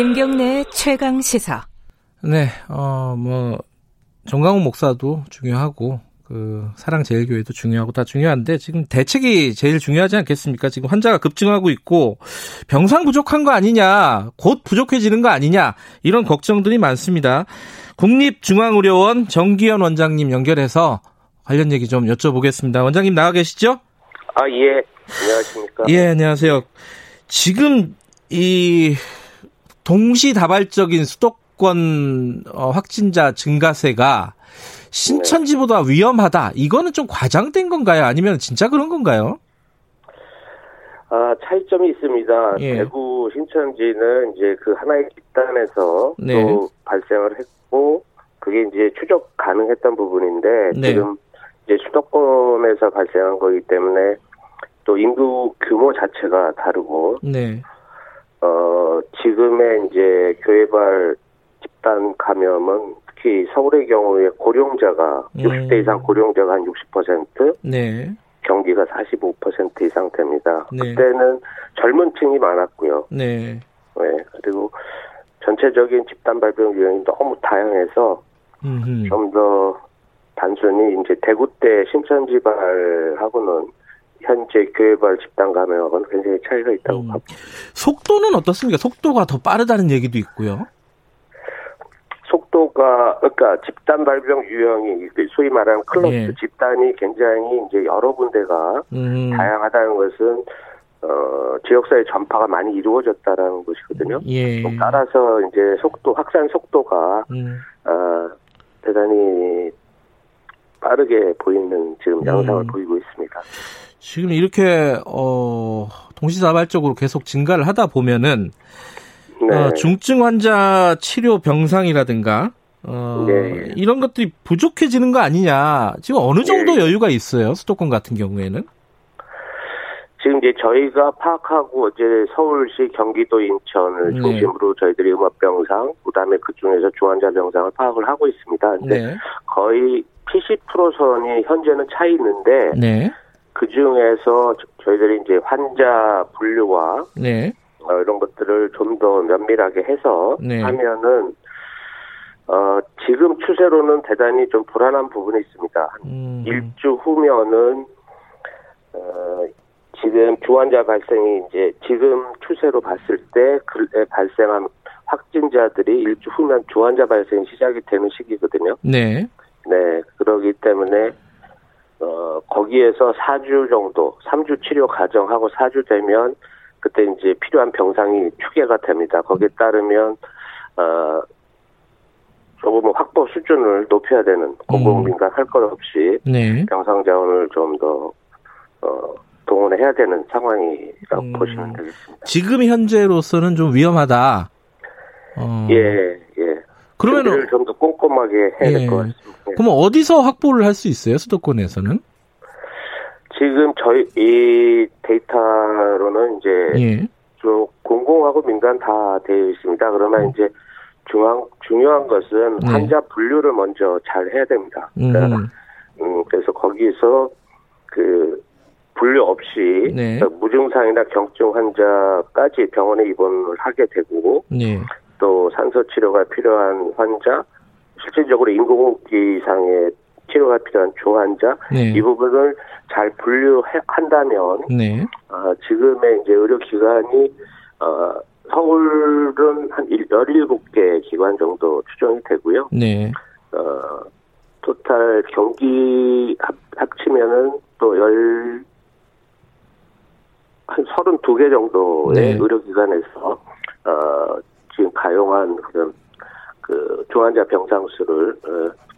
김경래 최강 시사. 네, 어, 뭐, 정강훈 목사도 중요하고, 그, 사랑제일교회도 중요하고 다 중요한데, 지금 대책이 제일 중요하지 않겠습니까? 지금 환자가 급증하고 있고, 병상 부족한 거 아니냐, 곧 부족해지는 거 아니냐, 이런 걱정들이 많습니다. 국립중앙의료원 정기현 원장님 연결해서 관련 얘기 좀 여쭤보겠습니다. 원장님 나와 계시죠? 아, 예. 안녕하십니까. 예, 안녕하세요. 지금 이 동시다발적인 수도권 어, 확진자 증가세가 신천지보다 위험하다. 이거는 좀 과장된 건가요? 아니면 진짜 그런 건가요? 아, 차이점이 있습니다. 예. 대구 신천지는 이제 그 하나의 집단에서 네. 또 발생을 했고, 그게 이제 추적 가능했던 부분인데, 네. 지금 이제 수도권에서 발생한 거기 때문에 또 인구 규모 자체가 다르고, 네. 어, 지금의 이제 교회발 집단 감염은 특히 서울의 경우에 고령자가, 음. 60대 이상 고령자가 한 60%, 네. 경기가 45% 이상 됩니다. 네. 그때는 젊은 층이 많았고요. 네. 네, 그리고 전체적인 집단 발병 유형이 너무 다양해서. 좀 더 단순히 이제 대구 때 신천지발하고는 현재 교회발 집단 감염하고는 굉장히 차이가 있다고 음. 봅니다. 속도는 어떻습니까? 속도가 더 빠르다는 얘기도 있고요. 속도가 그러니까 집단 발병 유형이 그 소위 말하는 클러스터 예. 집단이 굉장히 이제 여러 군데가 음. 다양하다는 것은 어 지역사회 전파가 많이 이루어졌다라는 것이거든요. 예. 따라서 이제 속도 확산 속도가 음. 어, 대단히 빠르게 보이는 지금 양상을 음. 보이고 있습니다. 지금 이렇게 어 동시다발적으로 계속 증가를 하다 보면은 네. 어, 중증 환자 치료 병상이라든가 어, 네. 이런 것들이 부족해지는 거 아니냐. 지금 어느 정도 네. 여유가 있어요? 수도권 같은 경우에는? 지금 이제 저희가 파악하고 이제 서울시, 경기도, 인천을 네. 중심으로 저희들이 음압병상, 그다음에 그 중에서 중환자 병상을 파악을 하고 있습니다. 근데 네. 거의 70% 선이 현재는 차 있는데 네. 그 중에서 저희들이 이제 환자 분류와 네. 어, 이런 것들을 좀 더 면밀하게 해서 네. 하면은 어, 지금 추세로는 대단히 좀 불안한 부분이 있습니다. 한 음. 일주 후면은 어, 지금 주환자 발생이 이제 지금 추세로 봤을 때 그에 발생한 확진자들이 일주 후면 주환자 발생이 시작이 되는 시기거든요. 네. 네, 그러기 때문에 어, 거기에서 4주 정도, 3주 치료 과정하고 4주 되면 그때 이제 필요한 병상이 추계가 됩니다. 거기에 따르면 어, 조금 확보 수준을 높여야 되는 공공민간 할 것 없이 네. 병상 자원을 좀더 어, 동원해야 되는 상황이라고 음. 보시면 되겠습니다. 지금 현재로서는 좀 위험하다. 어. 예, 예. 그러면은 준비를 좀더 꼼꼼하게 해야 될 예. 것 같습니다. 예. 그럼 어디서 확보를 할 수 있어요? 수도권에서는? 지금 저희 이 데이터로는 이제 예. 좀 공공하고 민간 다 되어 있습니다. 그러나 이제 중앙 중요한 것은 네. 환자 분류를 먼저 잘 해야 됩니다. 그러니까 음. 음, 그래서 거기서 그 분류 없이 네. 그러니까 무증상이나 경증 환자까지 병원에 입원을 하게 되고 네. 또 산소 치료가 필요한 환자, 실질적으로 인공호흡기 이상의 치료가 필요한 조환자 네. 이 부분을 잘 분류한다면 네. 어, 지금의 이제 의료기관이 어, 서울은 한 17개 기관 정도 추정이 되고요. 네. 어, 토탈 경기 합, 합치면은 또 열, 한 32개 정도의 네. 의료기관에서, 어, 지금 가용한 그런, 그, 중환자 병상 수를, 어,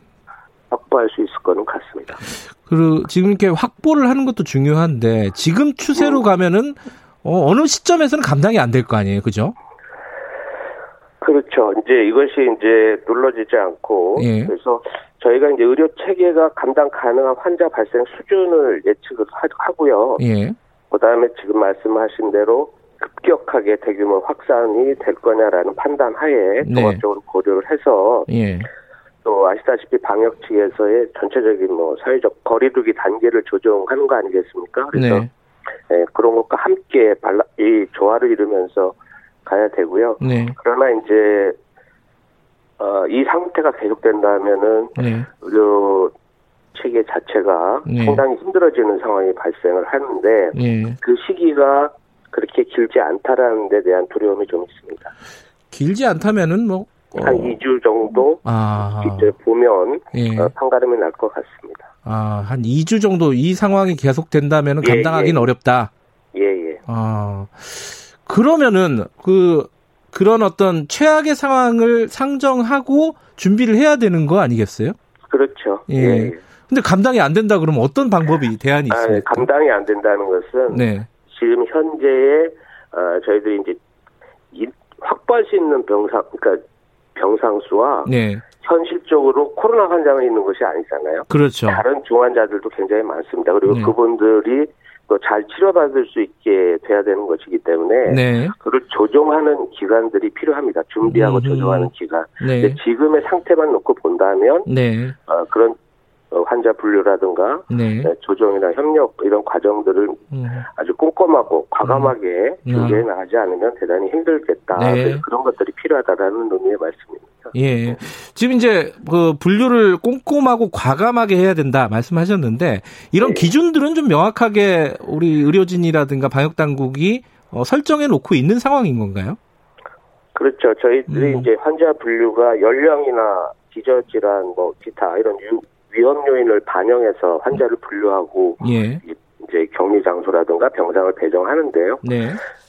확보할 수 있을 거는 같습니다. 그리고 지금 이렇게 확보를 하는 것도 중요한데 지금 추세로 음. 가면은 어, 어느 시점에서는 감당이 안 될 거 아니에요, 그죠? 그렇죠. 이제 이것이 이제 눌러지지 않고, 예. 그래서 저희가 이제 의료 체계가 감당 가능한 환자 발생 수준을 예측을 하- 하고요. 예. 그 다음에 지금 말씀하신 대로 급격하게 대규모 확산이 될 거냐라는 판단 하에 네. 종합적으로 고려를 해서 예. 또 아시다시피 방역 측에서의 전체적인 뭐 사회적 거리두기 단계를 조정하는 거 아니겠습니까? 그래서 네. 예, 그런 것과 함께 발라, 이 조화를 이루면서 가야 되고요. 네. 그러나 이제 어, 이 상태가 계속된다면은 네. 의료 체계 자체가 네. 상당히 힘들어지는 상황이 발생을 하는데 예. 그 시기가 그렇게 길지 않다라는 데 대한 두려움이 좀 있습니다. 길지 않다면은 뭐 어, 한 2주 정도 아. 이제 보면 예. 어, 판가름이 날 것 같습니다. 아, 한 2주 정도 이 상황이 계속된다면 예, 감당하기는 예. 어렵다. 예, 예. 아, 그러면은 그 그런 어떤 최악의 상황을 상정하고 준비를 해야 되는 거 아니겠어요? 그렇죠. 예. 예. 예. 근데 감당이 안 된다 그러면 어떤 방법이 대안이 아, 네, 있습니까? 감당이 안 된다는 것은 네. 지금 현재에 어, 저희들이 이제 이- 확보할 수 있는 병상, 그러니까 병상 수와 네. 현실적으로 코로나 환자만 있는 것이 아니잖아요. 그렇죠. 다른 중환자들도 굉장히 많습니다. 그리고 네. 그분들이 또 잘 치료받을 수 있게 돼야 되는 것이기 때문에 네. 그를 조정하는 기간들이 필요합니다. 준비하고 음흠. 조정하는 기간. 네. 근데 지금의 상태만 놓고 본다면 네. 어, 그런 어, 환자 분류라든가 네. 네, 조정이나 협력 이런 과정들을 음. 아주 꼼꼼하고 과감하게 음. 준비해 나가지 않으면 대단히 힘들겠다. 네. 그래서 그런 것들이 필요하다라는 의미의 말씀입니다. 예. 지금 이제 그 분류를 꼼꼼하고 과감하게 해야 된다 말씀하셨는데 이런 네. 기준들은 좀 명확하게 우리 의료진이라든가 방역 당국이 어, 설정해 놓고 있는 상황인 건가요? 그렇죠. 저희들이 음. 이제 환자 분류가 연령이나 기저질환, 뭐 기타 이런 유- 위험 요인을 반영해서 환자를 분류하고 예. 이제 격리 장소라든가 병상을 배정하는데요. 네.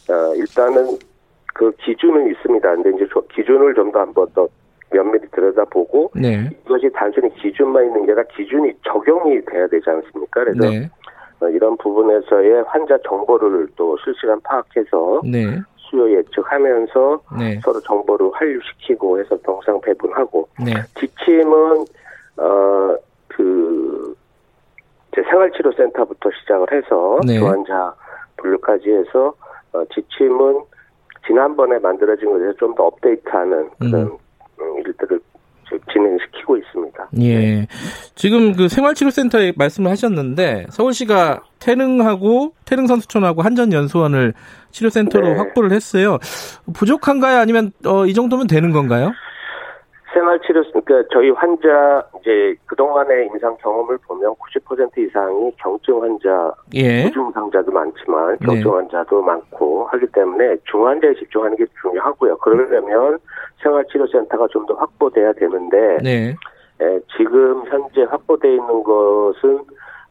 어, 일단은 그 기준은 있습니다. 근데 이제 저 기준을 좀 더 한번 더 면밀히 들여다보고 네. 이것이 단순히 기준만 있는 게 아니라 기준이 적용이 돼야 되지 않습니까? 그래서 네. 어, 이런 부분에서의 환자 정보를 또 실시간 파악해서 네. 수요 예측하면서 네. 서로 정보를 환류시키고 해서 병상 배분하고 네. 지침은 어 그 생활치료센터부터 시작을 해서 네. 중환자 분류까지 해서 어, 지침은 지난번에 만들어진 것에 좀 더 업데이트하는 그런 음, 일들을 진행시키고 있습니다. 예. 지금 그 생활치료센터에 말씀을 하셨는데 서울시가 태릉하고 태릉 선수촌하고 한전연수원을 치료센터로 네. 확보를 했어요. 부족한가요? 아니면 어, 이 정도면 되는 건가요? 생활치료, 그러니까 저희 환자 이제 그동안의 임상 경험을 보면 90% 이상이 경증 환자, 예. 무증상자도 많지만 네. 경증 환자도 많고 하기 때문에 중환자에 집중하는 게 중요하고요. 그러려면 생활치료센터가 좀 더 확보돼야 되는데 네. 에, 지금 현재 확보돼 있는 것은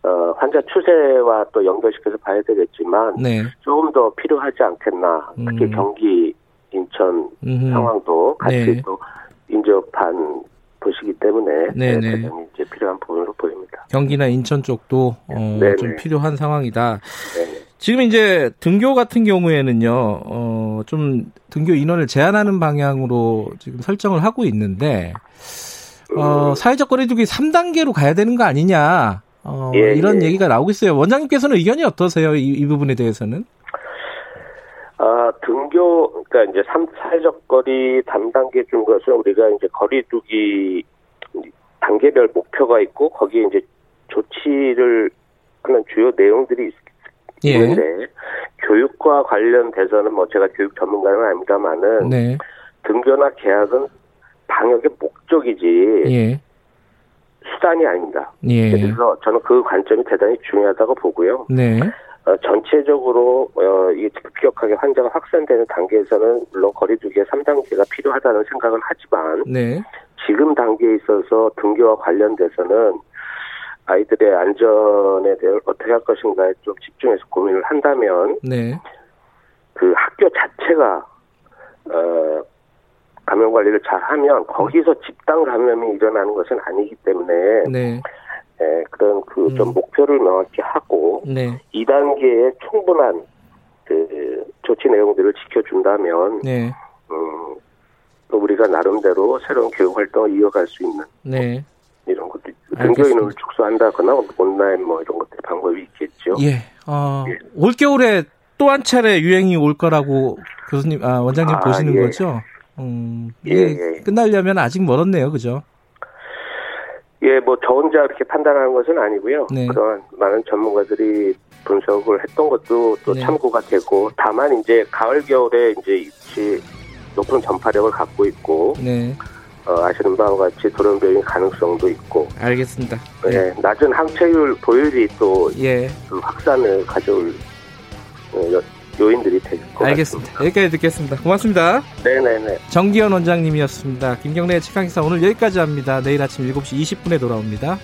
어, 환자 추세와 또 연결시켜서 봐야 되겠지만 네. 조금 더 필요하지 않겠나. 특히 음. 경기, 인천 음흠. 상황도 같이 네. 또 인접한 도시기 때문에 네네. 네, 이제 필요한 부분으로 보입니다. 경기나 인천 쪽도 어, 네네. 좀 필요한 상황이다. 네. 지금 이제 등교 같은 경우에는요, 어, 좀 등교 인원을 제한하는 방향으로 지금 설정을 하고 있는데, 어, 음. 사회적 거리두기 3단계로 가야 되는 거 아니냐, 어, 예, 이런 예. 얘기가 나오고 있어요. 원장님께서는 의견이 어떠세요? 이, 이 부분에 대해서는? 아, 등교, 그러니까 이제 삼 사회적 거리 담단계 준 것은 우리가 이제 거리두기 단계별 목표가 있고 거기에 이제 조치를 하는 주요 내용들이 있, 예. 있는데 교육과 관련돼서는 뭐 제가 교육 전문가는 아닙니다만은 네. 등교나 계약은 방역의 목적이지 예. 수단이 아닙니다. 예. 그래서 저는 그 관점이 대단히 중요하다고 보고요. 네. 어, 전체적으로 어, 이게 급격하게 환자가 확산되는 단계에서는 물론 거리두기의 3단계가 필요하다는 생각은 하지만 네. 지금 단계에 있어서 등교와 관련돼서는 아이들의 안전에 대해 어떻게 할 것인가에 좀 집중해서 고민을 한다면 네. 그 학교 자체가 어, 감염 관리를 잘하면 거기서 집단 감염이 일어나는 것은 아니기 때문에 네. 예, 그런 그좀 음. 목표를 명확히 하고 네. 2단계에 충분한 그 조치 내용들을 지켜준다면 네. 음, 또 우리가 나름대로 새로운 교육 활동을 이어갈 수 있는 네. 이런 알겠습니다. 등교 인원을 축소한다거나 온라인 뭐 이런 것들 방법이 있겠죠. 예. 어, 예. 올겨울에 또 한 차례 유행이 올 거라고 교수님, 아, 원장님 아, 보시는 예. 거죠? 음, 예, 예. 끝나려면 아직 멀었네요. 그죠? 예, 뭐 저 혼자 이렇게 판단하는 것은 아니고요. 네. 그런 많은 전문가들이 분석을 했던 것도 또 네. 참고가 되고 다만 이제 가을 겨울에 이제 입시 높은 전파력을 갖고 있고 네, 어, 아시는 바와 같이 돌연변이 가능성도 있고 알겠습니다. 예, 낮은 항체율 보율이 또 예, 그 확산을 가져올 어, 요- 요인들이 될 것 알겠습니다. 여기까지 듣겠습니다. 고맙습니다. 같습니다. 네네네. 정기현 원장님이었습니다. 김경래의 최강기사 오늘 여기까지 합니다. 내일 아침 7시 20분에 돌아옵니다.